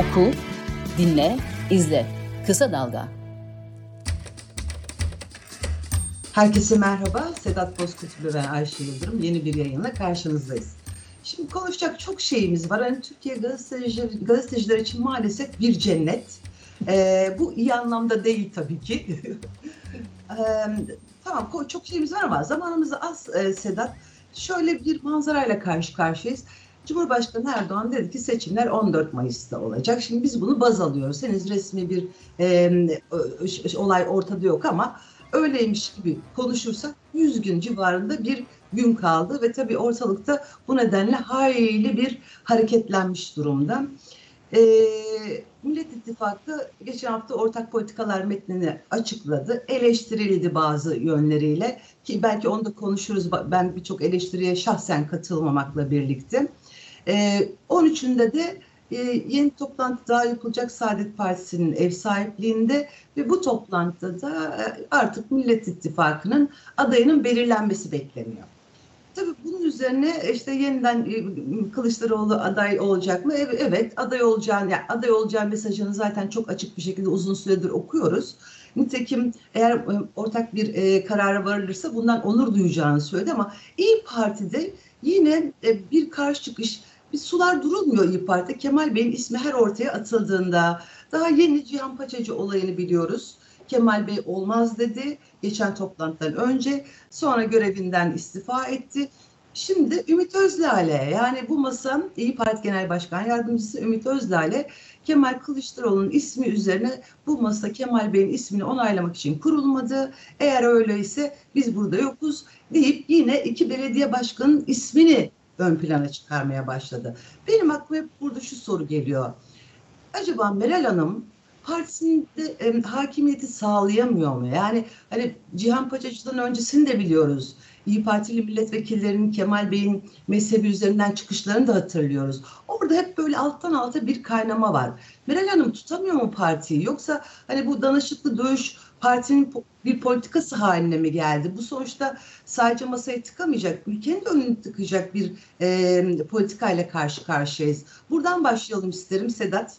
Oku, dinle, izle. Kısa Dalga. Herkese merhaba. Sedat Bozkurt ve Ayşe Yıldırım yeni bir yayınla karşınızdayız. Şimdi konuşacak çok şeyimiz var. Hani Türkiye gazeteciler, gazeteciler için maalesef bir cennet. Ee, bu iyi anlamda değil tabii ki. ee, tamam çok şeyimiz var ama zamanımız az e, Sedat. Şöyle bir manzarayla karşı karşıyayız. Cumhurbaşkanı Erdoğan dedi ki seçimler 14 Mayıs'ta olacak. Şimdi biz bunu baz alıyoruz. Henüz resmi bir e, olay ortada yok ama öyleymiş gibi konuşursak 100 gün civarında bir gün kaldı ve tabii ortalıkta bu nedenle hayli bir hareketlenmiş durumda. E, Millet İttifakı geçen hafta ortak politikalar metnini açıkladı. Eleştirildi bazı yönleriyle ki belki onu da konuşuruz. Ben birçok eleştiriye şahsen katılmamakla birlikte. E, ee, 13'ünde de e, yeni toplantı daha yapılacak Saadet Partisi'nin ev sahipliğinde ve bu toplantıda da e, artık Millet İttifakı'nın adayının belirlenmesi bekleniyor. Tabii bunun üzerine işte yeniden e, Kılıçdaroğlu aday olacak mı? Evet, aday olacağını, yani aday olacağı mesajını zaten çok açık bir şekilde uzun süredir okuyoruz. Nitekim eğer e, ortak bir e, karara varılırsa bundan onur duyacağını söyledi ama İyi Parti'de yine e, bir karşı çıkış bir sular durulmuyor İyi Parti. Kemal Bey'in ismi her ortaya atıldığında daha yeni Cihan Paçacı olayını biliyoruz. Kemal Bey olmaz dedi geçen toplantıdan önce. Sonra görevinden istifa etti. Şimdi Ümit Özlale yani bu masa İyi Parti Genel Başkan Yardımcısı Ümit Özlale Kemal Kılıçdaroğlu'nun ismi üzerine bu masa Kemal Bey'in ismini onaylamak için kurulmadı. Eğer öyleyse biz burada yokuz deyip yine iki belediye başkanının ismini ön plana çıkarmaya başladı. Benim aklıma hep burada şu soru geliyor. Acaba Meral Hanım partisinde e, hakimiyeti sağlayamıyor mu? Yani hani Cihan Paçacı'dan öncesini de biliyoruz. İyi Partili milletvekillerinin Kemal Bey'in mezhebi üzerinden çıkışlarını da hatırlıyoruz. Orada hep böyle alttan alta bir kaynama var. Meral Hanım tutamıyor mu partiyi? Yoksa hani bu danışıklı dövüş partinin bir politikası haline mi geldi? Bu sonuçta sadece masaya tıkamayacak, ülkenin de önünü tıkacak bir e, politikayla karşı karşıyayız. Buradan başlayalım isterim Sedat.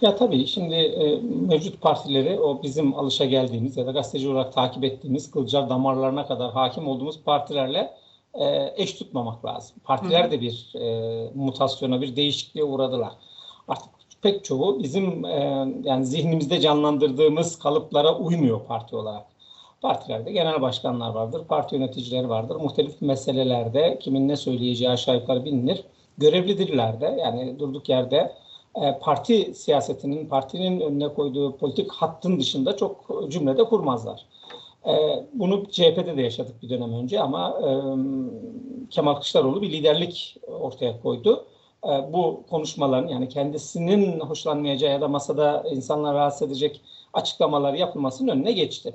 Ya tabii şimdi e, mevcut partileri o bizim alışa geldiğimiz ya da gazeteci olarak takip ettiğimiz kılcal damarlarına kadar hakim olduğumuz partilerle e, eş tutmamak lazım. Partiler de bir e, mutasyona, bir değişikliğe uğradılar. Artık pek çoğu bizim e, yani zihnimizde canlandırdığımız kalıplara uymuyor parti olarak. Partilerde genel başkanlar vardır, parti yöneticileri vardır. Muhtelif meselelerde kimin ne söyleyeceği aşağı yukarı bilinir. Görevlidirler de yani durduk yerde e, parti siyasetinin, partinin önüne koyduğu politik hattın dışında çok cümlede kurmazlar. E, bunu CHP'de de yaşadık bir dönem önce ama e, Kemal Kılıçdaroğlu bir liderlik ortaya koydu. Bu konuşmaların yani kendisinin hoşlanmayacağı ya da masada insanları rahatsız edecek açıklamalar yapılmasının önüne geçti.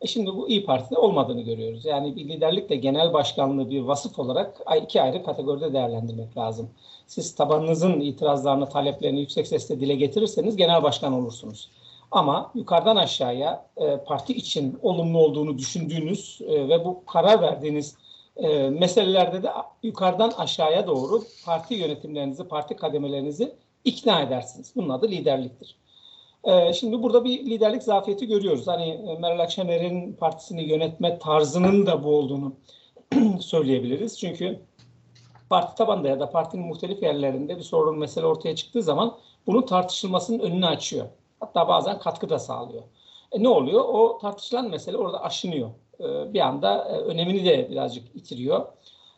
E şimdi bu İyi Parti'de olmadığını görüyoruz. Yani bir liderlikle genel başkanlığı bir vasıf olarak iki ayrı kategoride değerlendirmek lazım. Siz tabanınızın itirazlarını, taleplerini yüksek sesle dile getirirseniz genel başkan olursunuz. Ama yukarıdan aşağıya e, parti için olumlu olduğunu düşündüğünüz e, ve bu karar verdiğiniz e, meselelerde de yukarıdan aşağıya doğru parti yönetimlerinizi, parti kademelerinizi ikna edersiniz. Bunun adı liderliktir. Ee, şimdi burada bir liderlik zafiyeti görüyoruz. Hani e, Meral Akşener'in partisini yönetme tarzının da bu olduğunu söyleyebiliriz. Çünkü parti tabanda ya da partinin muhtelif yerlerinde bir sorun mesele ortaya çıktığı zaman bunun tartışılmasının önünü açıyor. Hatta bazen katkı da sağlıyor. E ne oluyor? O tartışılan mesele orada aşınıyor. E, bir anda e, önemini de birazcık itiriyor.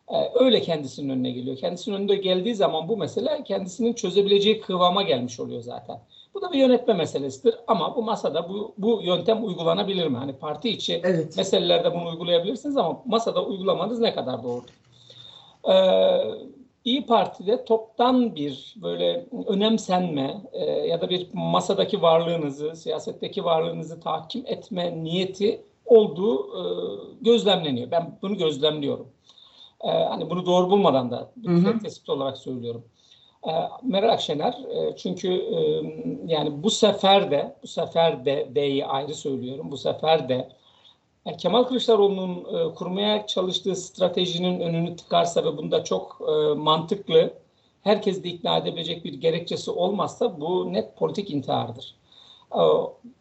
E, öyle kendisinin önüne geliyor. Kendisinin önünde geldiği zaman bu mesele kendisinin çözebileceği kıvama gelmiş oluyor zaten. Bu da bir yönetme meselesidir ama bu masada bu, bu yöntem uygulanabilir mi? Hani parti içi evet. meselelerde bunu uygulayabilirsiniz ama masada uygulamanız ne kadar doğru? Ee, İyi Parti'de toptan bir böyle önemsenme e, ya da bir masadaki varlığınızı, siyasetteki varlığınızı tahkim etme niyeti olduğu e, gözlemleniyor. Ben bunu gözlemliyorum. E, hani bunu doğru bulmadan da bir tespit olarak söylüyorum. Ee, Meral Akşener e, çünkü e, yani bu sefer de bu sefer de D'yi ayrı söylüyorum. Bu sefer de yani Kemal Kılıçdaroğlu'nun e, kurmaya çalıştığı stratejinin önünü tıkarsa ve bunda çok mantıklı herkes de ikna edebilecek bir gerekçesi olmazsa bu net politik intihardır.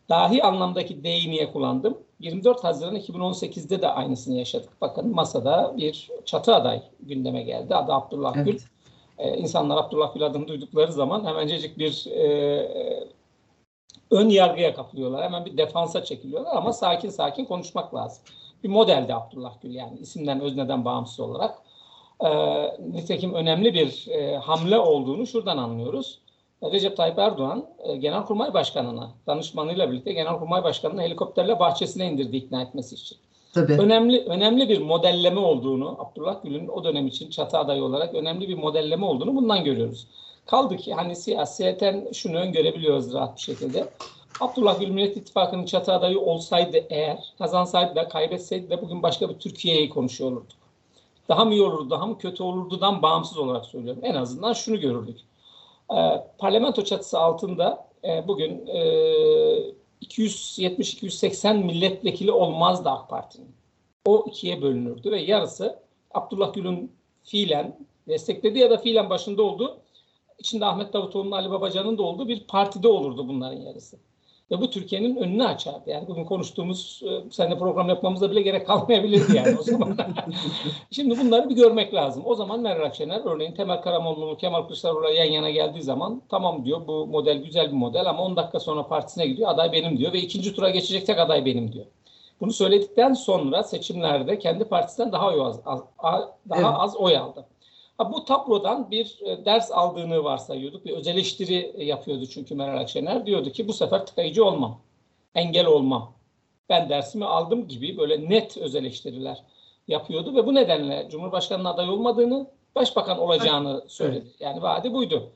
Dahi anlamdaki D'yi kullandım? 24 Haziran 2018'de de aynısını yaşadık. Bakın masada bir çatı aday gündeme geldi. Adı Abdullah evet. Gül. Ee, insanlar Abdullah Gül adını duydukları zaman hemencecik bir e, ön yargıya kapılıyorlar. Hemen bir defansa çekiliyorlar ama sakin sakin konuşmak lazım. Bir modeldi Abdullah Gül yani isimden özneden bağımsız olarak. E, nitekim önemli bir e, hamle olduğunu şuradan anlıyoruz. Recep Tayyip Erdoğan e, Genelkurmay Başkanı'na danışmanıyla birlikte Genelkurmay Başkanı'nı helikopterle bahçesine indirdi ikna etmesi için. Tabii. Önemli önemli bir modelleme olduğunu Abdullah Gül'ün o dönem için çatı adayı olarak önemli bir modelleme olduğunu bundan görüyoruz. Kaldı ki hani siyaseten şunu öngörebiliyoruz rahat bir şekilde. Abdullah Gül Millet İttifakı'nın çatı adayı olsaydı eğer, kazansaydı da kaybetseydi de bugün başka bir Türkiye'yi konuşuyor olurduk. Daha mı iyi olurdu, daha mı kötü olurdudan bağımsız olarak söylüyorum. En azından şunu görürdük. Ee, parlamento çatısı altında e, bugün e, 270-280 milletvekili olmazdı AK Parti'nin. O ikiye bölünürdü ve yarısı Abdullah Gül'ün fiilen desteklediği ya da fiilen başında olduğu içinde Ahmet Davutoğlu'nun Ali Babacan'ın da olduğu bir partide olurdu bunların yarısı. Ve bu Türkiye'nin önünü açardı. Yani bugün konuştuğumuz, e, seninle program yapmamıza bile gerek kalmayabilirdi yani o zaman. Şimdi bunları bir görmek lazım. O zaman Meral Akşener örneğin Temel Karamollaoğlu, Kemal Kılıçdaroğlu yan yana geldiği zaman tamam diyor bu model güzel bir model ama 10 dakika sonra partisine gidiyor aday benim diyor ve ikinci tura geçecek tek aday benim diyor. Bunu söyledikten sonra seçimlerde kendi partisinden daha oy az, az daha evet. az oy aldı. Bu tablodan bir e, ders aldığını varsayıyorduk. Bir öz eleştiri yapıyordu çünkü Meral Akşener. Diyordu ki bu sefer tıkayıcı olmam. Engel olmam. Ben dersimi aldım gibi böyle net öz eleştiriler yapıyordu ve bu nedenle Cumhurbaşkanı'nın aday olmadığını, başbakan olacağını söyledi. Yani vaadi buydu.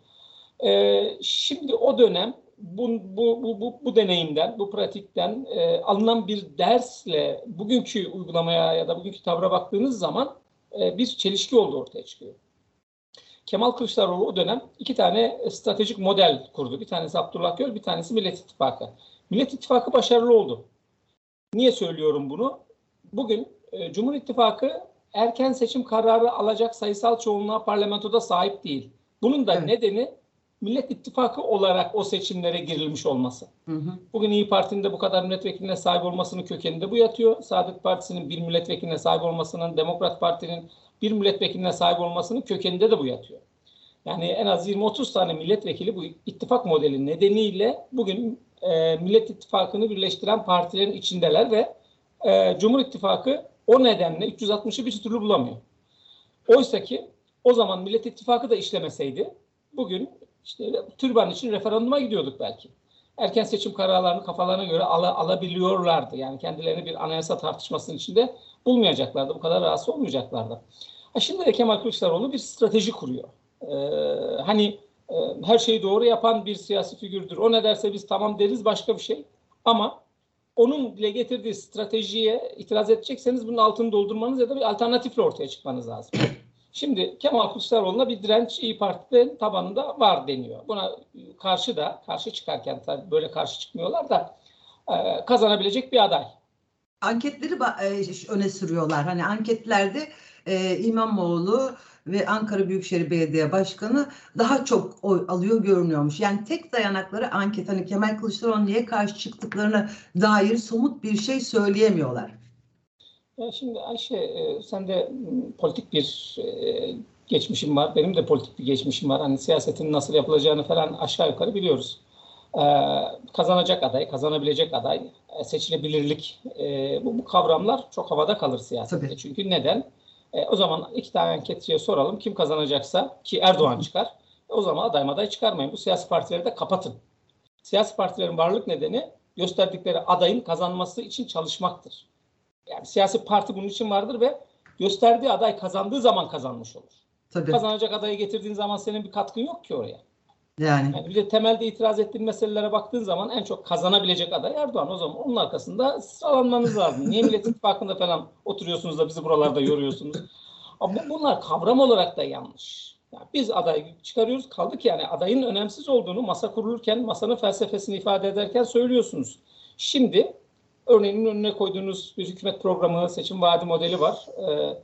Ee, şimdi o dönem bu, bu, bu, bu, bu deneyimden, bu pratikten e, alınan bir dersle bugünkü uygulamaya ya da bugünkü tavra baktığınız zaman e, bir çelişki oldu ortaya çıkıyor. Kemal Kılıçdaroğlu o dönem iki tane stratejik model kurdu. Bir tanesi Abdullah Gül, bir tanesi Millet İttifakı. Millet İttifakı başarılı oldu. Niye söylüyorum bunu? Bugün e, Cumhur İttifakı erken seçim kararı alacak sayısal çoğunluğa parlamentoda sahip değil. Bunun da evet. nedeni Millet İttifakı olarak o seçimlere girilmiş olması. Hı hı. Bugün İyi Parti'nin de bu kadar milletvekiline sahip olmasının kökeninde bu yatıyor. Saadet Partisi'nin bir milletvekiline sahip olmasının, Demokrat Parti'nin bir milletvekiline sahip olmasının kökeninde de bu yatıyor. Yani en az 20-30 tane milletvekili bu ittifak modeli nedeniyle bugün e, Millet İttifakı'nı birleştiren partilerin içindeler ve e, Cumhur İttifakı o nedenle 360'ı bir türlü bulamıyor. Oysa ki o zaman Millet İttifakı da işlemeseydi bugün işte türban için referanduma gidiyorduk belki. Erken seçim kararlarını kafalarına göre al alabiliyorlardı. Yani kendilerini bir anayasa tartışmasının içinde bulmayacaklardı. Bu kadar rahatsız olmayacaklardı. Ha şimdi de Kemal Kılıçdaroğlu bir strateji kuruyor. Ee, hani e, her şeyi doğru yapan bir siyasi figürdür. O ne derse biz tamam deriz başka bir şey. Ama onun dile getirdiği stratejiye itiraz edecekseniz bunun altını doldurmanız ya da bir alternatifle ortaya çıkmanız lazım. Şimdi Kemal Kılıçdaroğlu'na bir direnç İyi Parti'nin tabanında var deniyor. Buna karşı da, karşı çıkarken tabii böyle karşı çıkmıyorlar da e, kazanabilecek bir aday. Anketleri e, öne sürüyorlar. Hani anketlerde e, İmamoğlu ve Ankara Büyükşehir Belediye Başkanı daha çok oy alıyor görünüyormuş. Yani tek dayanakları anket. Hani Kemal Kılıçdaroğlu niye karşı çıktıklarına dair somut bir şey söyleyemiyorlar. Ya şimdi Ayşe e, sen de politik bir e, geçmişim var. Benim de politik bir geçmişim var. Hani siyasetin nasıl yapılacağını falan aşağı yukarı biliyoruz. Ee, kazanacak aday, kazanabilecek aday, e, seçilebilirlik bu, bu kavramlar çok havada kalır siyasette. Tabii. Çünkü neden? E, o zaman iki tane anketçiye soralım. Kim kazanacaksa ki Erdoğan çıkar. E, o zaman aday aday çıkarmayın. Bu siyasi partileri de kapatın. Siyasi partilerin varlık nedeni gösterdikleri adayın kazanması için çalışmaktır. Yani siyasi parti bunun için vardır ve gösterdiği aday kazandığı zaman kazanmış olur. Tabii. Kazanacak adayı getirdiğin zaman senin bir katkın yok ki oraya. Yani. yani bir de temelde itiraz ettiğin meselelere baktığın zaman en çok kazanabilecek aday Erdoğan. O zaman onun arkasında sıralanmanız lazım. Niye Millet İttifakı'nda falan oturuyorsunuz da bizi buralarda yoruyorsunuz? Ama bunlar kavram olarak da yanlış. Yani biz aday çıkarıyoruz. Kaldık yani adayın önemsiz olduğunu masa kurulurken, masanın felsefesini ifade ederken söylüyorsunuz. Şimdi örneğin önüne koyduğunuz bir hükümet programı, seçim vaadi modeli var. Ee,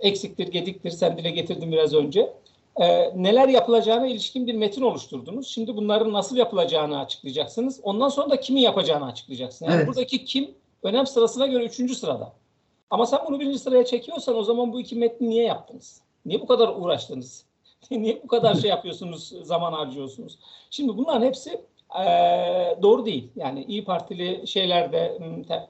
eksiktir, gediktir, sen dile getirdin biraz önce. E, neler yapılacağına ilişkin bir metin oluşturdunuz. Şimdi bunların nasıl yapılacağını açıklayacaksınız. Ondan sonra da kimin yapacağını açıklayacaksınız. Yani Evet. buradaki kim önem sırasına göre üçüncü sırada. Ama sen bunu birinci sıraya çekiyorsan o zaman bu iki metni niye yaptınız? Niye bu kadar uğraştınız? niye bu kadar şey yapıyorsunuz, zaman harcıyorsunuz? Şimdi bunların hepsi eee, doğru değil. Yani İyi Partili şeylerde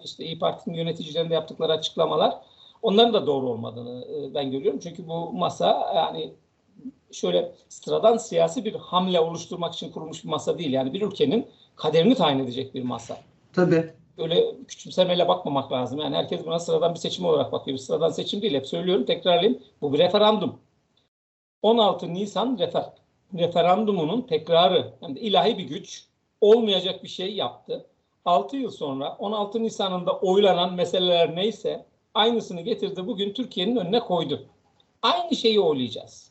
işte İyi Parti'nin yöneticilerinde yaptıkları açıklamalar onların da doğru olmadığını e, ben görüyorum. Çünkü bu masa yani şöyle sıradan siyasi bir hamle oluşturmak için kurulmuş bir masa değil. Yani bir ülkenin kaderini tayin edecek bir masa. Tabii. Öyle küçümsemeyle bakmamak lazım. Yani herkes buna sıradan bir seçim olarak bakıyor. Bir sıradan seçim değil. Hep söylüyorum, tekrarlayayım. Bu bir referandum. 16 Nisan refer referandumunun tekrarı. Yani ilahi bir güç olmayacak bir şey yaptı. 6 yıl sonra 16 Nisan'ında oylanan meseleler neyse aynısını getirdi. Bugün Türkiye'nin önüne koydu. Aynı şeyi oylayacağız.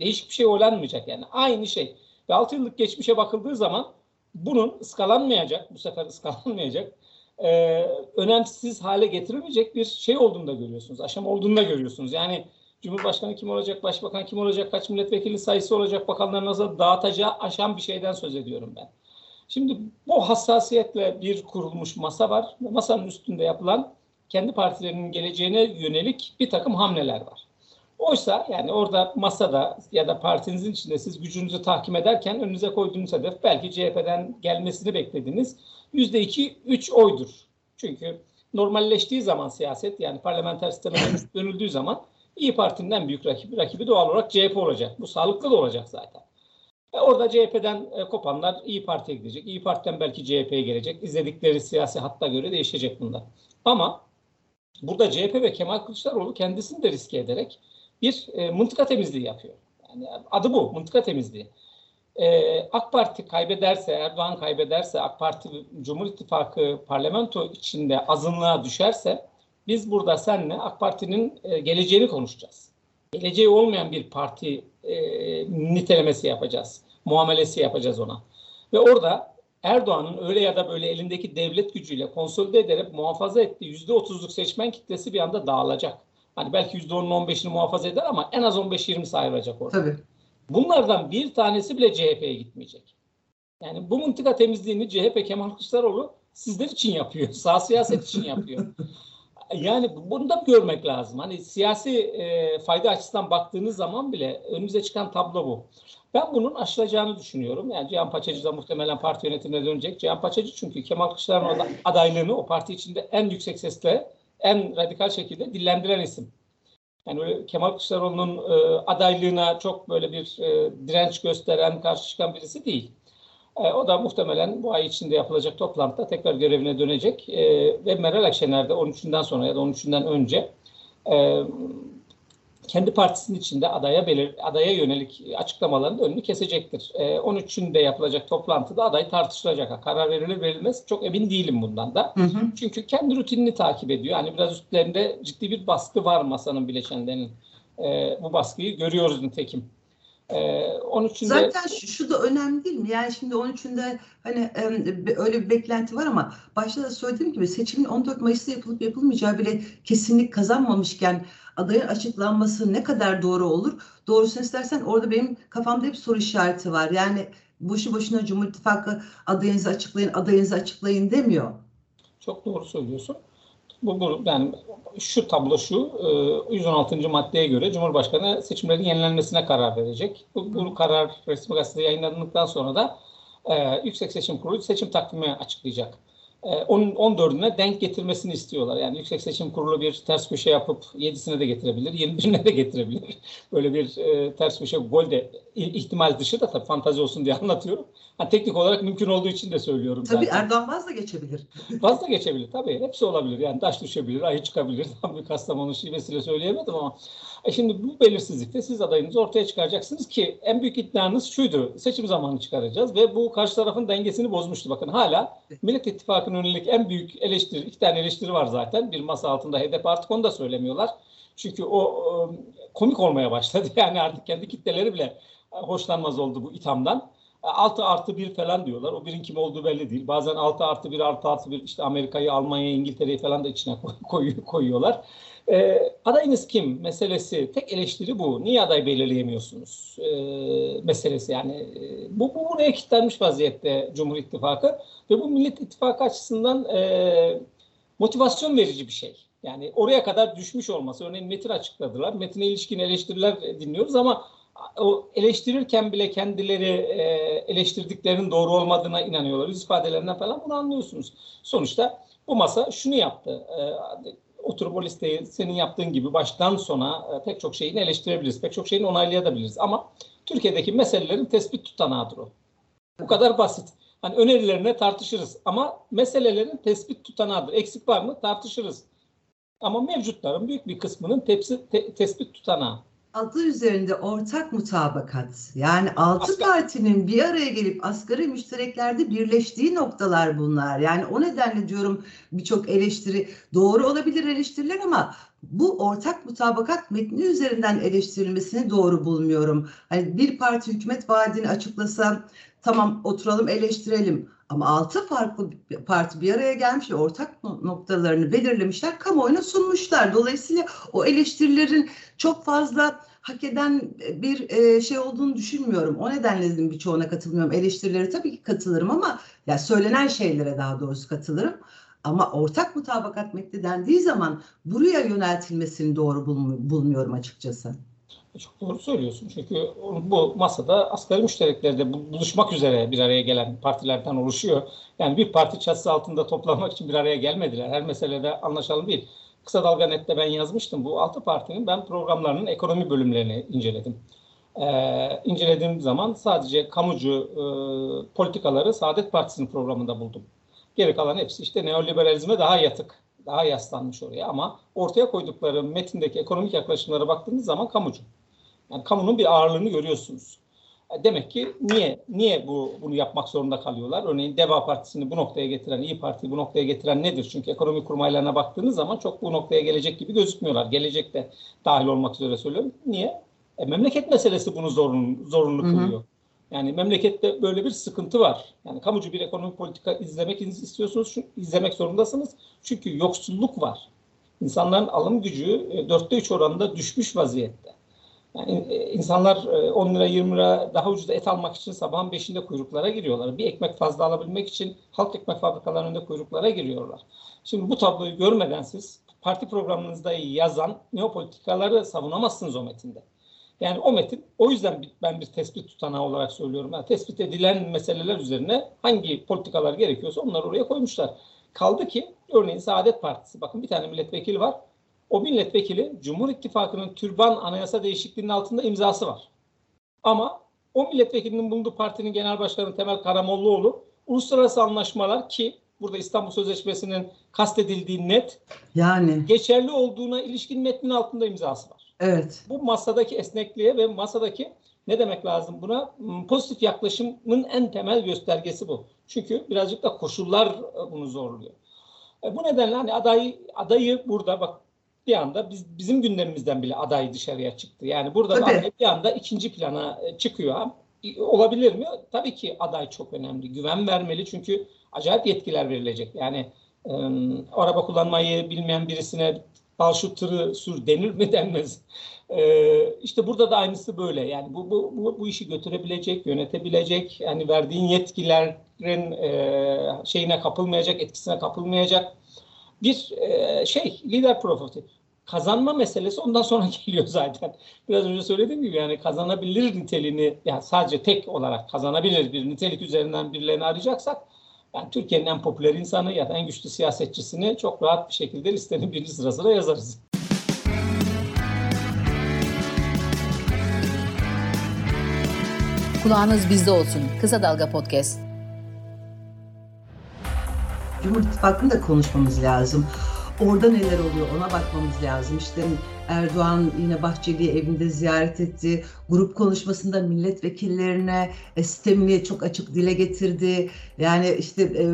Değişik bir şey oylanmayacak yani. Aynı şey. Ve 6 yıllık geçmişe bakıldığı zaman bunun ıskalanmayacak, bu sefer ıskalanmayacak, e, önemsiz hale getirilmeyecek bir şey olduğunu da görüyorsunuz. Aşama olduğunu da görüyorsunuz. Yani Cumhurbaşkanı kim olacak, başbakan kim olacak, kaç milletvekili sayısı olacak, bakanların nasıl dağıtacağı aşan bir şeyden söz ediyorum ben. Şimdi bu hassasiyetle bir kurulmuş masa var. Masanın üstünde yapılan kendi partilerinin geleceğine yönelik bir takım hamleler var. Oysa yani orada masada ya da partinizin içinde siz gücünüzü tahkim ederken önünüze koyduğunuz hedef belki CHP'den gelmesini beklediğiniz yüzde iki, üç oydur. Çünkü normalleştiği zaman siyaset yani parlamenter sisteme dönüldüğü zaman İyi Parti'nin en büyük rakibi, rakibi doğal olarak CHP olacak. Bu sağlıklı da olacak zaten. E orada CHP'den e, kopanlar İyi Parti'ye gidecek. İyi Parti'den belki CHP'ye gelecek. İzledikleri siyasi hatta göre değişecek bunlar. Ama burada CHP ve Kemal Kılıçdaroğlu kendisini de riske ederek bir e, mıntıka temizliği yapıyor. Yani adı bu, mıntıka temizliği. E, AK Parti kaybederse, Erdoğan kaybederse, AK Parti Cumhur İttifakı parlamento içinde azınlığa düşerse biz burada seninle AK Parti'nin e, geleceğini konuşacağız. Geleceği olmayan bir parti e, nitelemesi yapacağız. Muamelesi yapacağız ona. Ve orada Erdoğan'ın öyle ya da böyle elindeki devlet gücüyle konsolide ederek muhafaza ettiği %30'luk seçmen kitlesi bir anda dağılacak. Hani belki %10'unu 15'ini muhafaza eder ama en az 15-20 ayrılacak orada. Tabii. Bunlardan bir tanesi bile CHP'ye gitmeyecek. Yani bu mıntıka temizliğini CHP Kemal Kılıçdaroğlu sizler için yapıyor. Sağ siyaset için yapıyor. Yani bunu da görmek lazım. Hani siyasi e, fayda açısından baktığınız zaman bile önümüze çıkan tablo bu. Ben bunun aşılacağını düşünüyorum. Yani Cihan Paçacı da muhtemelen parti yönetimine dönecek. Cihan Paçacı çünkü Kemal Kılıçdaroğlu'nun adaylığını o parti içinde en yüksek sesle, en radikal şekilde dillendiren isim. Yani öyle Kemal Kılıçdaroğlu'nun e, adaylığına çok böyle bir e, direnç gösteren, karşı çıkan birisi değil. E, o da muhtemelen bu ay içinde yapılacak toplantıda tekrar görevine dönecek. E, ve Meral Akşener de 13'ünden sonra ya da 13'ünden önce e, kendi partisinin içinde adaya belir, adaya yönelik açıklamaların önünü kesecektir. E, 13'ünde yapılacak toplantıda aday tartışılacak. Karar verilir verilmez çok emin değilim bundan da. Hı hı. Çünkü kendi rutinini takip ediyor. Yani biraz üstlerinde ciddi bir baskı var masanın bileşenlerinin. E, bu baskıyı görüyoruz nitekim. E, 13'ünde Zaten şu, şu da önemli değil mi? Yani şimdi 13'ünde hani öyle bir beklenti var ama başta da söylediğim gibi seçimin 14 Mayıs'ta yapılıp yapılmayacağı bile kesinlik kazanmamışken adayın açıklanması ne kadar doğru olur? Doğrusunu istersen orada benim kafamda hep soru işareti var. Yani boşu boşuna Cumhur İttifakı adayınızı açıklayın, adayınızı açıklayın demiyor. Çok doğru söylüyorsun. Bu, bu yani şu tablo şu, e, 116. maddeye göre Cumhurbaşkanı seçimlerin yenilenmesine karar verecek. Bu, bu karar resmi gazetede yayınlandıktan sonra da e, Yüksek Seçim Kurulu seçim takvimi açıklayacak. E, onun 14'üne denk getirmesini istiyorlar. Yani Yüksek Seçim Kurulu bir ters köşe yapıp 7'sine de getirebilir, 21'ine de getirebilir. Böyle bir e, ters köşe gol de ihtimal dışı da tabii fantazi olsun diye anlatıyorum. Ha, teknik olarak mümkün olduğu için de söylüyorum Tabii zaten. Erdoğan vaz da geçebilir. Vaz da geçebilir tabii. Hepsi olabilir. Yani taş düşebilir, ayı çıkabilir. Tam bir Kastamonu şivesiyle söyleyemedim ama. E şimdi bu belirsizlikte siz adayınızı ortaya çıkaracaksınız ki en büyük iddianız şuydu. Seçim zamanı çıkaracağız ve bu karşı tarafın dengesini bozmuştu. Bakın hala Millet İttifakı'nın yönelik en büyük eleştiri, iki tane eleştiri var zaten. Bir masa altında HDP artık onu da söylemiyorlar. Çünkü o e, komik olmaya başladı. Yani artık kendi kitleleri bile hoşlanmaz oldu bu ithamdan. 6 artı 1 falan diyorlar. O birin kim olduğu belli değil. Bazen 6 artı 1 artı artı 1 işte Amerika'yı, Almanya'yı, İngiltere'yi falan da içine koy, koyuyorlar. E, adayınız kim meselesi tek eleştiri bu. Niye aday belirleyemiyorsunuz e, meselesi yani e, bu, bu buraya kilitlenmiş vaziyette Cumhur İttifakı ve bu Millet İttifakı açısından e, motivasyon verici bir şey. Yani oraya kadar düşmüş olması. Örneğin Metin açıkladılar. Metin'e ilişkin eleştiriler dinliyoruz ama o eleştirirken bile kendileri e, eleştirdiklerinin doğru olmadığına inanıyorlar. Yüz falan bunu anlıyorsunuz. Sonuçta bu masa şunu yaptı. E, oturup o listeyi senin yaptığın gibi baştan sona e, pek çok şeyini eleştirebiliriz. Pek çok şeyini onaylayabiliriz. Ama Türkiye'deki meselelerin tespit tutanağıdır o. Bu kadar basit. Hani önerilerine tartışırız ama meselelerin tespit tutanağıdır. Eksik var mı? Tartışırız. Ama mevcutların büyük bir kısmının tepsi, te, tespit tutanağı adı üzerinde ortak mutabakat yani altı Asgari. partinin bir araya gelip asgari müştereklerde birleştiği noktalar bunlar. Yani o nedenle diyorum birçok eleştiri doğru olabilir eleştiriler ama bu ortak mutabakat metni üzerinden eleştirilmesini doğru bulmuyorum. Hani bir parti hükümet vaadini açıklasa tamam oturalım eleştirelim ama altı farklı parti bir araya gelmiş ortak noktalarını belirlemişler, kamuoyuna sunmuşlar. Dolayısıyla o eleştirilerin çok fazla hak eden bir e, şey olduğunu düşünmüyorum. O nedenle dedim birçoğuna katılmıyorum. Eleştirilere tabii ki katılırım ama ya söylenen şeylere daha doğrusu katılırım. Ama ortak mutabakat metni dendiği zaman buraya yöneltilmesini doğru bulmuyorum açıkçası. Çok doğru söylüyorsun. Çünkü bu masada asgari müştereklerde buluşmak üzere bir araya gelen partilerden oluşuyor. Yani bir parti çatısı altında toplanmak için bir araya gelmediler. Her meselede anlaşalım değil. Kısa Dalga Net'te ben yazmıştım. Bu altı partinin ben programlarının ekonomi bölümlerini inceledim. Ee, incelediğim zaman sadece kamucu e, politikaları Saadet Partisi'nin programında buldum. Geri kalan hepsi işte neoliberalizme daha yatık, daha yaslanmış oraya ama ortaya koydukları metindeki ekonomik yaklaşımlara baktığınız zaman kamucu. Yani kamunun bir ağırlığını görüyorsunuz. E, demek ki niye niye bu bunu yapmak zorunda kalıyorlar? Örneğin Deva Partisi'ni bu noktaya getiren, İyi Parti'yi bu noktaya getiren nedir? Çünkü ekonomi kurmaylarına baktığınız zaman çok bu noktaya gelecek gibi gözükmüyorlar. Gelecekte dahil olmak üzere söylüyorum. Niye? E, memleket meselesi bunu zorun, zorunlu kılıyor. Hı hı. Yani memlekette böyle bir sıkıntı var. Yani kamucu bir ekonomi politika izlemek istiyorsunuz, izlemek zorundasınız. Çünkü yoksulluk var. İnsanların alım gücü e, dörtte üç oranında düşmüş vaziyette. Yani e, insanlar 10 e, lira 20 lira daha ucuz et almak için sabahın 5'inde kuyruklara giriyorlar. Bir ekmek fazla alabilmek için halk ekmek fabrikalarının önünde kuyruklara giriyorlar. Şimdi bu tabloyu görmeden siz parti programınızda yazan neopolitikaları savunamazsınız o metinde. Yani o metin o yüzden ben bir tespit tutanağı olarak söylüyorum. Yani tespit edilen meseleler üzerine hangi politikalar gerekiyorsa onları oraya koymuşlar. Kaldı ki örneğin Saadet Partisi bakın bir tane milletvekili var o milletvekili Cumhur İttifakı'nın türban anayasa değişikliğinin altında imzası var. Ama o milletvekilinin bulunduğu partinin genel başkanı Temel Karamollaoğlu uluslararası anlaşmalar ki burada İstanbul Sözleşmesi'nin kastedildiği net yani geçerli olduğuna ilişkin metnin altında imzası var. Evet. Bu masadaki esnekliğe ve masadaki ne demek lazım buna? Hmm, pozitif yaklaşımın en temel göstergesi bu. Çünkü birazcık da koşullar e, bunu zorluyor. E bu nedenle hani adayı adayı burada bak bir anda biz, bizim gündemimizden bile aday dışarıya çıktı. Yani burada aday bir anda ikinci plana e, çıkıyor. Olabilir mi? Tabii ki aday çok önemli. Güven vermeli çünkü acayip yetkiler verilecek. Yani e, araba kullanmayı bilmeyen birisine al şu tırı sür denir mi denmez. E, işte burada da aynısı böyle. Yani bu, bu, bu, bu işi götürebilecek, yönetebilecek, yani verdiğin yetkilerin e, şeyine kapılmayacak, etkisine kapılmayacak bir e, şey, lider profili kazanma meselesi ondan sonra geliyor zaten. Biraz önce söylediğim gibi yani kazanabilir niteliğini yani sadece tek olarak kazanabilir bir nitelik üzerinden birilerini arayacaksak yani Türkiye'nin en popüler insanı ya da en güçlü siyasetçisini çok rahat bir şekilde listenin birinci sırasına yazarız. Kulağınız bizde olsun. Kısa Dalga Podcast. Cumhur İttifakı'nı da konuşmamız lazım. Orada neler oluyor ona bakmamız lazım. İşte Erdoğan yine Bahçeli'yi evinde ziyaret etti. Grup konuşmasında milletvekillerine e, sistemini çok açık dile getirdi. Yani işte e,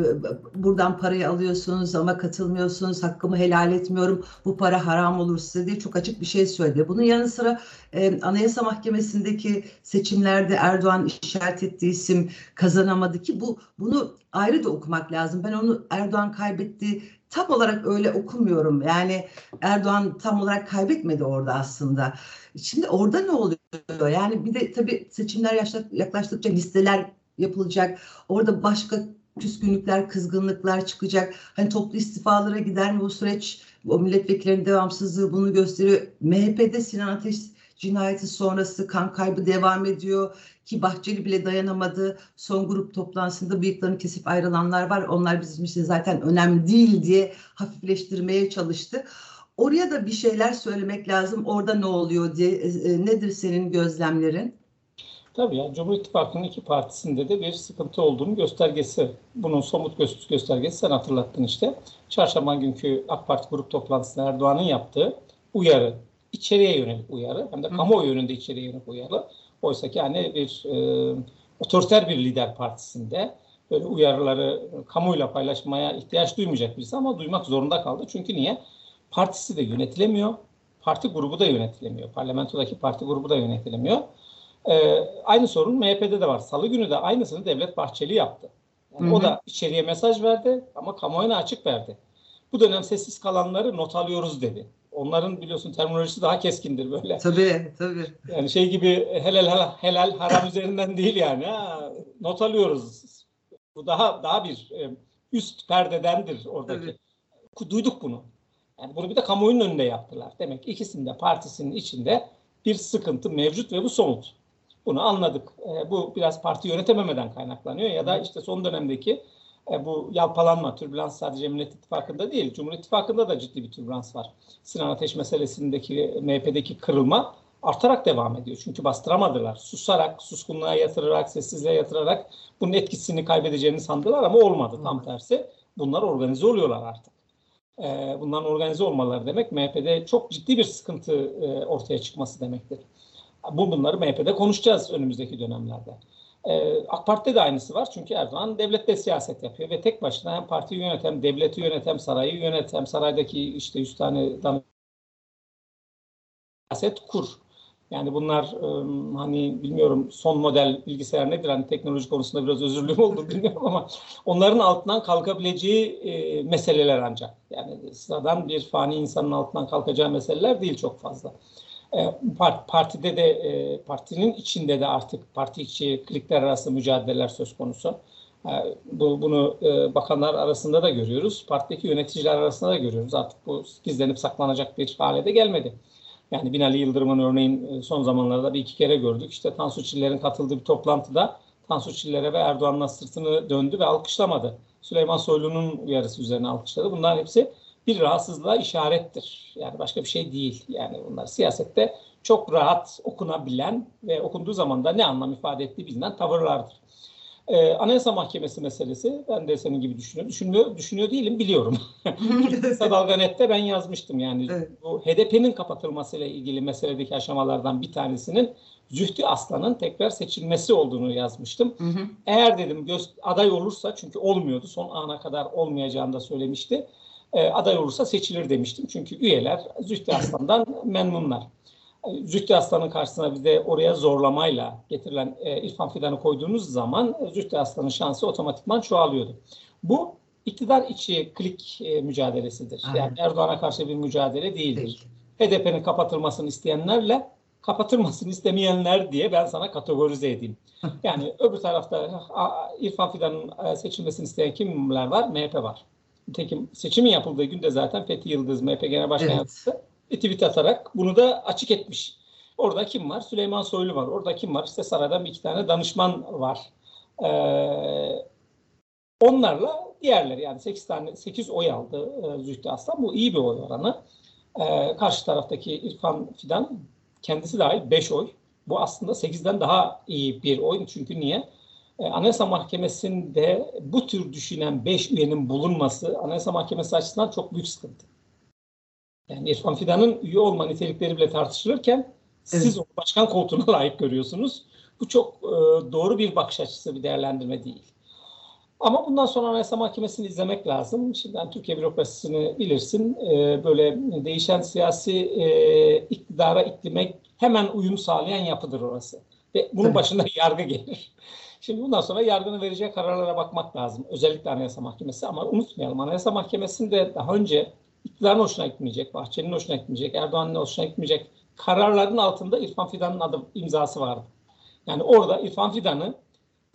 buradan parayı alıyorsunuz ama katılmıyorsunuz, hakkımı helal etmiyorum, bu para haram olur size diye çok açık bir şey söyledi. Bunun yanı sıra e, Anayasa Mahkemesi'ndeki seçimlerde Erdoğan işaret ettiği isim kazanamadı ki bu bunu ayrı da okumak lazım. Ben onu Erdoğan kaybetti tam olarak öyle okumuyorum. Yani Erdoğan tam olarak kaybetmedi orada aslında. Şimdi orada ne oluyor? Yani bir de tabii seçimler yaklaştıkça listeler yapılacak. Orada başka küskünlükler, kızgınlıklar çıkacak. Hani toplu istifalara gider mi bu süreç? O milletvekillerinin devamsızlığı bunu gösteriyor. MHP'de Sinan Ateş cinayeti sonrası kan kaybı devam ediyor ki Bahçeli bile dayanamadı. Son grup toplantısında bıyıklarını kesip ayrılanlar var. Onlar bizim için zaten önemli değil diye hafifleştirmeye çalıştı. Oraya da bir şeyler söylemek lazım. Orada ne oluyor diye. E, e, nedir senin gözlemlerin? Tabii ya Cumhur İttifakı'nın iki partisinde de bir sıkıntı olduğunu göstergesi. Bunun somut gö- göstergesi sen hatırlattın işte. Çarşamba günkü AK Parti grup toplantısında Erdoğan'ın yaptığı uyarı içeriye yönelik uyarı hem de kamuoyu yönünde içeriye yönelik uyarı. Oysa ki hani bir e, otoriter bir lider partisinde böyle uyarıları kamuyla paylaşmaya ihtiyaç duymayacak birisi ama duymak zorunda kaldı. Çünkü niye? Partisi de yönetilemiyor. Parti grubu da yönetilemiyor. Parlamentodaki parti grubu da yönetilemiyor. Ee, aynı sorun MHP'de de var. Salı günü de aynısını Devlet Bahçeli yaptı. Yani O da içeriye mesaj verdi ama kamuoyuna açık verdi. Bu dönem sessiz kalanları not alıyoruz dedi onların biliyorsun terminolojisi daha keskindir böyle. Tabii tabii. Yani şey gibi helal helal haram üzerinden değil yani. Ha, not alıyoruz. Bu daha daha bir e, üst perdedendir oradaki. Tabii. Duyduk bunu. Yani bunu bir de kamuoyunun önünde yaptılar. Demek ikisinde partisinin içinde bir sıkıntı mevcut ve bu somut. Bunu anladık. E, bu biraz parti yönetememeden kaynaklanıyor ya da işte son dönemdeki e, bu yalpalanma, türbülans sadece Millet İttifakı'nda değil, Cumhur İttifakı'nda da ciddi bir türbülans var. Sinan Ateş meselesindeki MHP'deki kırılma artarak devam ediyor. Çünkü bastıramadılar. Susarak, suskunluğa yatırarak, sessizliğe yatırarak bunun etkisini kaybedeceğini sandılar ama olmadı. Tam tersi. Bunlar organize oluyorlar artık. E, bunların organize olmaları demek MHP'de çok ciddi bir sıkıntı e, ortaya çıkması demektir. Bu bunları MHP'de konuşacağız önümüzdeki dönemlerde. Ee, AK Parti'de de aynısı var. Çünkü Erdoğan devlette siyaset yapıyor ve tek başına hem partiyi yönetem, devleti yönetem, sarayı yönetem, saraydaki işte 100 tane siyaset kur. Yani bunlar ıı, hani bilmiyorum son model bilgisayar nedir hani teknoloji konusunda biraz özürlüğüm oldu bilmiyorum ama onların altından kalkabileceği e, meseleler ancak. Yani sıradan bir fani insanın altından kalkacağı meseleler değil çok fazla. E, partide de e, partinin içinde de artık parti içi klikler arası mücadeleler söz konusu. E, bu, bunu bakanlar arasında da görüyoruz. Partideki yöneticiler arasında da görüyoruz. Artık bu gizlenip saklanacak bir hale de gelmedi. Yani Binali Yıldırım'ın örneğin son zamanlarda bir iki kere gördük. İşte Tansu Çiller'in katıldığı bir toplantıda Tansu Çiller'e ve Erdoğan'la sırtını döndü ve alkışlamadı. Süleyman Soylu'nun uyarısı üzerine alkışladı. Bunların hepsi bir rahatsızlığa işarettir. Yani başka bir şey değil. Yani bunlar siyasette çok rahat okunabilen ve okunduğu zaman da ne anlam ifade ettiği bilinen tavırlardır. Ee, Anayasa Mahkemesi meselesi ben de senin gibi düşünüyorum. Düşünüyor, düşünüyor değilim biliyorum. Dalganet'te ben yazmıştım yani evet. bu HDP'nin kapatılmasıyla ilgili meseledeki aşamalardan bir tanesinin Zühtü Aslan'ın tekrar seçilmesi olduğunu yazmıştım. Hı hı. Eğer dedim aday olursa çünkü olmuyordu son ana kadar olmayacağını da söylemişti e, aday olursa seçilir demiştim. Çünkü üyeler Zühtü Aslan'dan memnunlar. Zühtü Aslan'ın karşısına bir de oraya zorlamayla getirilen e, İrfan Fidan'ı koyduğunuz zaman e, Zühtü Aslan'ın şansı otomatikman çoğalıyordu. Bu iktidar içi klik e, mücadelesidir. Aynen. Yani Erdoğan'a karşı bir mücadele değildir. HDP'nin kapatılmasını isteyenlerle kapatılmasını istemeyenler diye ben sana kategorize edeyim. Yani öbür tarafta İrfan Fidan'ın e, seçilmesini isteyen kimler var? MHP var. Nitekim seçimin yapıldığı günde zaten Fethi Yıldız MHP Genel Başkan evet. Yardımcısı bir tweet atarak bunu da açık etmiş. Orada kim var? Süleyman Soylu var. Orada kim var? İşte saraydan bir iki tane danışman var. Ee, onlarla diğerleri yani 8 tane 8 oy aldı e, Zühtü Aslan. Bu iyi bir oy oranı. Ee, karşı taraftaki İrfan Fidan kendisi dahil 5 oy. Bu aslında 8'den daha iyi bir oy. Çünkü niye? E, Anayasa Mahkemesi'nde bu tür düşünen 5 üyenin bulunması Anayasa Mahkemesi açısından çok büyük sıkıntı. Yani İrfan Fidan'ın üye olma nitelikleri bile tartışılırken siz Evet. onu başkan koltuğuna layık görüyorsunuz. Bu çok e, doğru bir bakış açısı, bir değerlendirme değil. Ama bundan sonra Anayasa Mahkemesi'ni izlemek lazım. Şimdi yani Türkiye bürokrasisini bilirsin. E, böyle değişen siyasi e, iktidara, iklime hemen uyum sağlayan yapıdır orası. Ve bunun başında yargı gelir. Şimdi bundan sonra yargının vereceği kararlara bakmak lazım. Özellikle Anayasa Mahkemesi ama unutmayalım Anayasa Mahkemesi'nde daha önce iktidarın hoşuna gitmeyecek, Bahçeli'nin hoşuna gitmeyecek, Erdoğan'ın hoşuna gitmeyecek kararların altında İrfan Fidan'ın adı imzası vardı. Yani orada İrfan Fidan'ı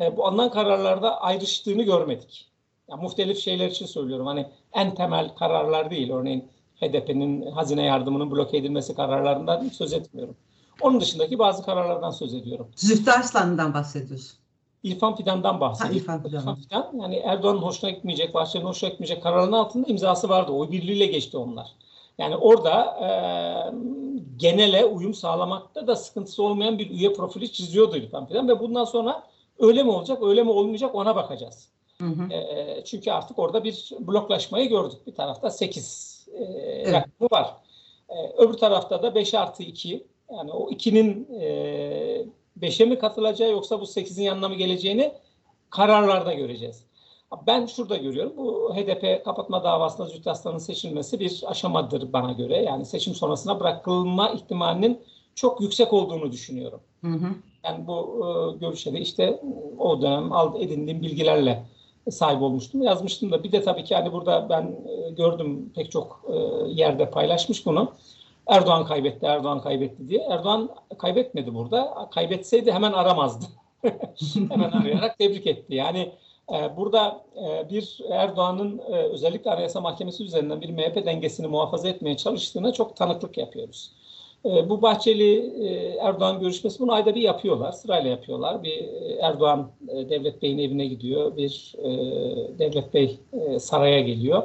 e, bu alınan kararlarda ayrıştığını görmedik. Yani muhtelif şeyler için söylüyorum. Hani en temel kararlar değil. Örneğin HDP'nin hazine yardımının bloke edilmesi kararlarından söz etmiyorum. Onun dışındaki bazı kararlardan söz ediyorum. Zühtü Arslan'dan bahsediyorsun. İrfan Fidan'dan Ha, bahsediyorum. İrfan Fidan. Fidan yani Erdoğan'ın hoşuna gitmeyecek, Bahçeli'nin hoşuna gitmeyecek kararların altında imzası vardı. Oy birliğiyle geçti onlar. Yani orada e, genele uyum sağlamakta da sıkıntısı olmayan bir üye profili çiziyordu İrfan Fidan ve bundan sonra öyle mi olacak, öyle mi olmayacak ona bakacağız. Hı hı. E, çünkü artık orada bir bloklaşmayı gördük. Bir tarafta 8 e, Evet. rakamı var. E, öbür tarafta da 5 artı 2 yani o 2'nin e, 5'e mi katılacağı yoksa bu 8'in yanına mı geleceğini kararlarda göreceğiz. Ben şurada görüyorum. Bu HDP kapatma davasında Zühtü Aslan'ın seçilmesi bir aşamadır bana göre. Yani seçim sonrasına bırakılma ihtimalinin çok yüksek olduğunu düşünüyorum. Hı hı. Yani bu e, görüşe de işte o dönem al, edindiğim bilgilerle sahip olmuştum. Yazmıştım da bir de tabii ki hani burada ben e, gördüm pek çok e, yerde paylaşmış bunu. Erdoğan kaybetti, Erdoğan kaybetti diye. Erdoğan kaybetmedi burada. Kaybetseydi hemen aramazdı. hemen arayarak tebrik etti. Yani e, burada e, bir Erdoğan'ın e, özellikle Anayasa Mahkemesi üzerinden bir MHP dengesini muhafaza etmeye çalıştığına çok tanıklık yapıyoruz. E, bu Bahçeli e, Erdoğan görüşmesi bunu ayda bir yapıyorlar. Sırayla yapıyorlar. Bir e, Erdoğan e, Devlet Bey'in evine gidiyor. Bir e, Devlet Bey e, saraya geliyor.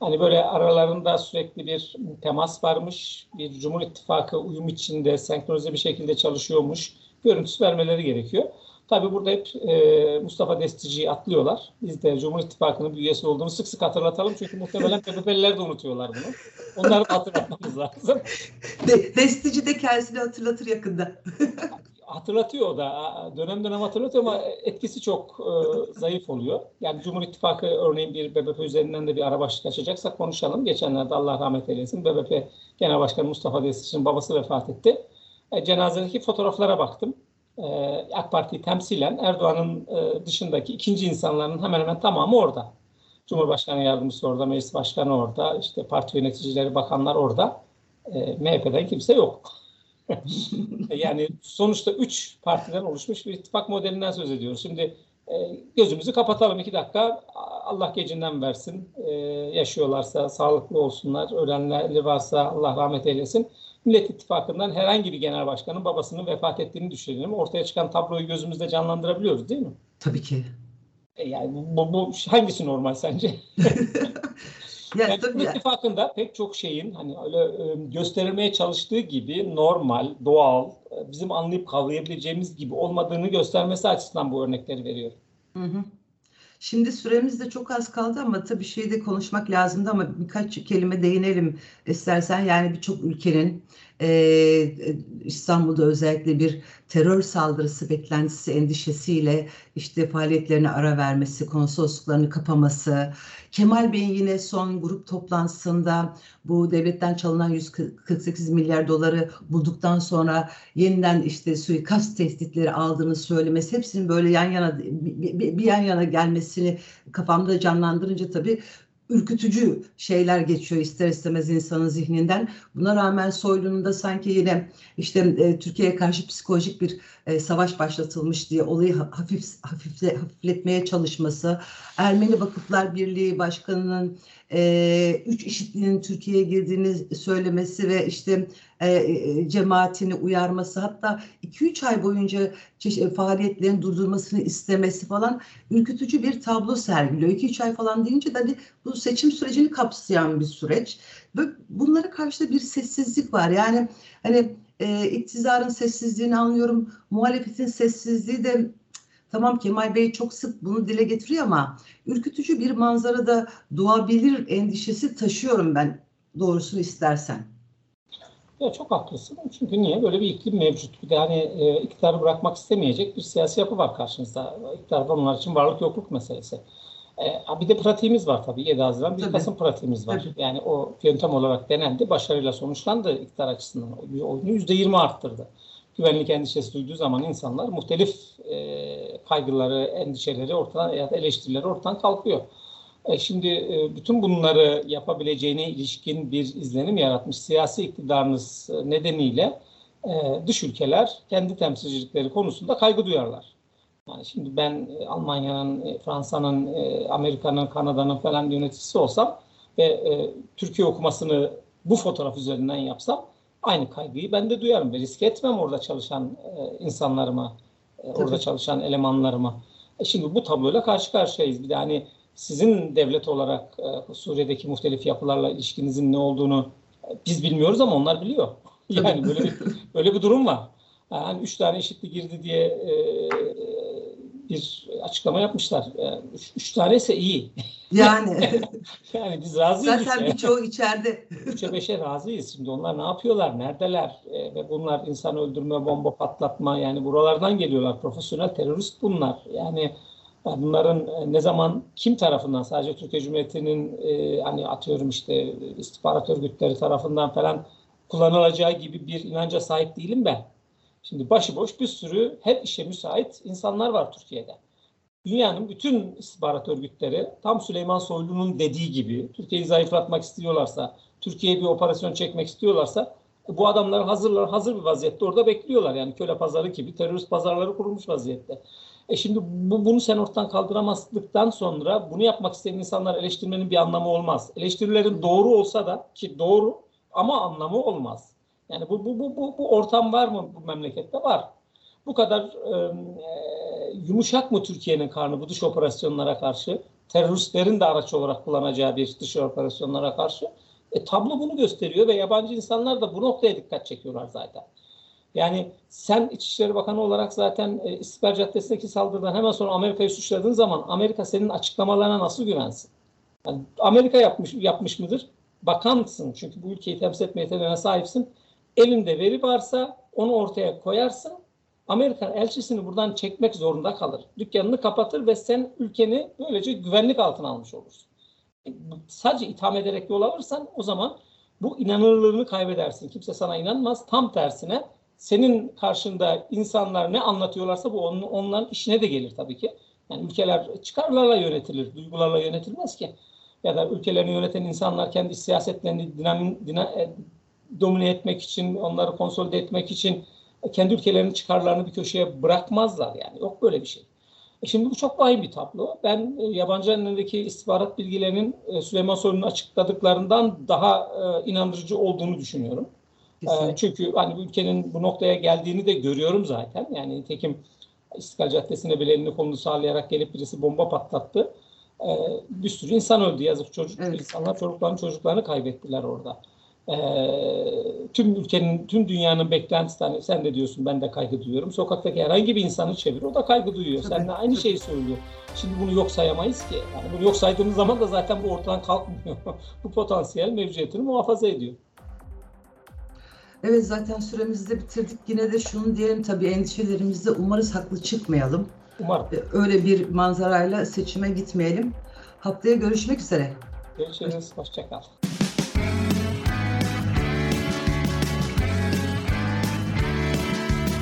Hani böyle aralarında sürekli bir temas varmış. Bir Cumhur İttifakı uyum içinde senkronize bir şekilde çalışıyormuş. Görüntüsü vermeleri gerekiyor. Tabii burada hep e, Mustafa Destici'yi atlıyorlar. Biz de Cumhur İttifakı'nın bir üyesi olduğunu sık sık hatırlatalım. Çünkü muhtemelen PPP'liler de unutuyorlar bunu. Onları hatırlatmamız lazım. De, Destici de kendisini hatırlatır yakında. Hatırlatıyor da. Dönem dönem hatırlatıyor ama etkisi çok e, zayıf oluyor. Yani Cumhur İttifakı örneğin bir BBP üzerinden de bir ara başlık açacaksak konuşalım. Geçenlerde Allah rahmet eylesin BBP Genel Başkanı Mustafa Destici'nin babası vefat etti. E, cenazedeki fotoğraflara baktım. E, AK Parti'yi temsilen Erdoğan'ın e, dışındaki ikinci insanların hemen hemen tamamı orada. Cumhurbaşkanı yardımcısı orada, meclis başkanı orada, işte parti yöneticileri, bakanlar orada. E, MHP'den kimse yok. Yani sonuçta üç partiden oluşmuş bir ittifak modelinden söz ediyoruz. Şimdi e, gözümüzü kapatalım iki dakika. Allah gecinden versin. E, yaşıyorlarsa sağlıklı olsunlar. Ölenleri varsa Allah rahmet eylesin. Millet İttifakı'ndan herhangi bir genel başkanın babasının vefat ettiğini düşünelim. Ortaya çıkan tabloyu gözümüzde canlandırabiliyoruz değil mi? Tabii ki. E, yani bu, bu hangisi normal sence? Ya, Yani tabii Millet ya. İttifakı'nda pek çok şeyin hani öyle e, gösterilmeye çalıştığı gibi normal, doğal, e, bizim anlayıp kavrayabileceğimiz gibi olmadığını göstermesi açısından bu örnekleri veriyorum. Hı hı. Şimdi süremiz de çok az kaldı ama tabii şeyde konuşmak lazımdı ama birkaç kelime değinelim istersen. Yani birçok ülkenin e, İstanbul'da özellikle bir terör saldırısı beklentisi endişesiyle işte faaliyetlerine ara vermesi, konsolosluklarını kapaması. Kemal Bey'in yine son grup toplantısında bu devletten çalınan 148 milyar doları bulduktan sonra yeniden işte suikast tehditleri aldığını söylemesi hepsinin böyle yan yana bir, bir- yan yana gelmesini kafamda canlandırınca tabii ürkütücü şeyler geçiyor ister istemez insanın zihninden. Buna rağmen Soylu'nun da sanki yine işte e, Türkiye'ye karşı psikolojik bir e, savaş başlatılmış diye olayı ha- hafif hafifle, hafifletmeye çalışması, Ermeni Vakıflar Birliği Başkanı'nın e, üç işitliğinin Türkiye'ye girdiğini söylemesi ve işte e, e, cemaatini uyarması hatta 2-3 ay boyunca çeşitli faaliyetlerin durdurmasını istemesi falan ürkütücü bir tablo sergiliyor. 2-3 ay falan deyince de hani bu seçim sürecini kapsayan bir süreç. Ve bunlara karşı da bir sessizlik var. Yani hani e, iktidarın sessizliğini anlıyorum. Muhalefetin sessizliği de tamam Kemal Bey çok sık bunu dile getiriyor ama ürkütücü bir manzarada doğabilir endişesi taşıyorum ben doğrusunu istersen. Ya çok haklısın. Çünkü niye? Böyle bir iklim mevcut. Bir de hani e, iktidarı bırakmak istemeyecek bir siyasi yapı var karşınızda. İktidar onlar için varlık yokluk meselesi. E, bir de pratiğimiz var tabii 7 Haziran 1 Kasım pratiğimiz var. Tabii. Yani o yöntem olarak denendi. Başarıyla sonuçlandı iktidar açısından. Oyunu %20 arttırdı. Güvenlik endişesi duyduğu zaman insanlar muhtelif e, kaygıları, endişeleri ortadan ya da eleştirileri ortadan kalkıyor. E, şimdi e, bütün bunları yapabileceğine ilişkin bir izlenim yaratmış siyasi iktidarınız nedeniyle e, dış ülkeler kendi temsilcilikleri konusunda kaygı duyarlar. Yani şimdi ben Almanya'nın, Fransa'nın, Amerika'nın, Kanada'nın falan yöneticisi olsam ve Türkiye okumasını bu fotoğraf üzerinden yapsam aynı kaygıyı ben de duyarım ve risk etmem orada çalışan insanlarıma, orada çalışan elemanlarıma. Şimdi bu tabloyla karşı karşıyayız. Bir de hani sizin devlet olarak e, Suriye'deki muhtelif yapılarla ilişkinizin ne olduğunu e, biz bilmiyoruz ama onlar biliyor. Yani böyle bir böyle bir durum var. Yani üç tane eşitli girdi diye e, bir açıklama yapmışlar. Yani üç, üç tane ise iyi. Yani. yani biz razıyız. Zaten birçoğu içeride. Üçe beşe razıyız. Şimdi onlar ne yapıyorlar? Neredeler? E, ve bunlar insan öldürme, bomba patlatma yani buralardan geliyorlar. Profesyonel terörist bunlar. Yani bunların e, ne zaman kim tarafından sadece Türkiye Cumhuriyeti'nin e, hani atıyorum işte istihbarat örgütleri tarafından falan kullanılacağı gibi bir inanca sahip değilim ben. Şimdi başıboş bir sürü her işe müsait insanlar var Türkiye'de. Dünyanın bütün istihbarat örgütleri tam Süleyman Soylu'nun dediği gibi Türkiye'yi zayıflatmak istiyorlarsa, Türkiye'ye bir operasyon çekmek istiyorlarsa bu adamlar hazırlar, hazır bir vaziyette orada bekliyorlar. Yani köle pazarı gibi terörist pazarları kurulmuş vaziyette. E şimdi bu, bunu sen ortadan kaldıramazdıktan sonra bunu yapmak isteyen insanlar eleştirmenin bir anlamı olmaz. Eleştirilerin doğru olsa da ki doğru ama anlamı olmaz. Yani bu, bu, bu, bu, bu ortam var mı bu memlekette? Var. Bu kadar e, yumuşak mı Türkiye'nin karnı bu dış operasyonlara karşı? Teröristlerin de araç olarak kullanacağı bir dış operasyonlara karşı. E, tablo bunu gösteriyor ve yabancı insanlar da bu noktaya dikkat çekiyorlar zaten. Yani sen İçişleri Bakanı olarak zaten e, İstiklal Caddesi'ndeki saldırıdan hemen sonra Amerika'yı suçladığın zaman Amerika senin açıklamalarına nasıl güvensin? Yani Amerika yapmış yapmış mıdır? Bakansın çünkü bu ülkeyi temsil etme yeteneğine sahipsin. Elinde veri varsa onu ortaya koyarsın. Amerika elçisini buradan çekmek zorunda kalır. Dükkanını kapatır ve sen ülkeni böylece güvenlik altına almış olursun. E, sadece itham ederek yol alırsan o zaman bu inanırlığını kaybedersin. Kimse sana inanmaz. Tam tersine senin karşında insanlar ne anlatıyorlarsa bu onun, onların işine de gelir tabii ki. Yani ülkeler çıkarlarla yönetilir, duygularla yönetilmez ki. Ya da ülkelerini yöneten insanlar kendi siyasetlerini dinam, dinam, e, domine etmek için, onları konsolide etmek için kendi ülkelerinin çıkarlarını bir köşeye bırakmazlar yani. Yok böyle bir şey. E şimdi bu çok vahim bir tablo. Ben e, yabancı elindeki istihbarat bilgilerinin e, Süleyman Soylu'nun açıkladıklarından daha inandırıcı olduğunu düşünüyorum. Kesinlikle. Çünkü hani bu ülkenin bu noktaya geldiğini de görüyorum zaten. Yani tekim İstiklal Caddesi'ne bile elini kolunu sağlayarak gelip birisi bomba patlattı. Bir sürü insan öldü yazık çocuk. Evet. İnsanlar çocuklarını çocuklarını kaybettiler orada. Tüm ülkenin, tüm dünyanın beklentisi hani sen de diyorsun ben de kaygı duyuyorum. Sokaktaki herhangi bir insanı çevir o da kaygı duyuyor. Sen de aynı şeyi söylüyor. Şimdi bunu yok sayamayız ki. Yani bunu yok saydığımız zaman da zaten bu ortadan kalkmıyor. bu potansiyel mevcudiyetini muhafaza ediyor. Evet zaten süremizi de bitirdik. Yine de şunu diyelim tabii endişelerimizde umarız haklı çıkmayalım. Umarım. Ee, öyle bir manzarayla seçime gitmeyelim. Haftaya görüşmek üzere. Görüşürüz. Hoşçakal.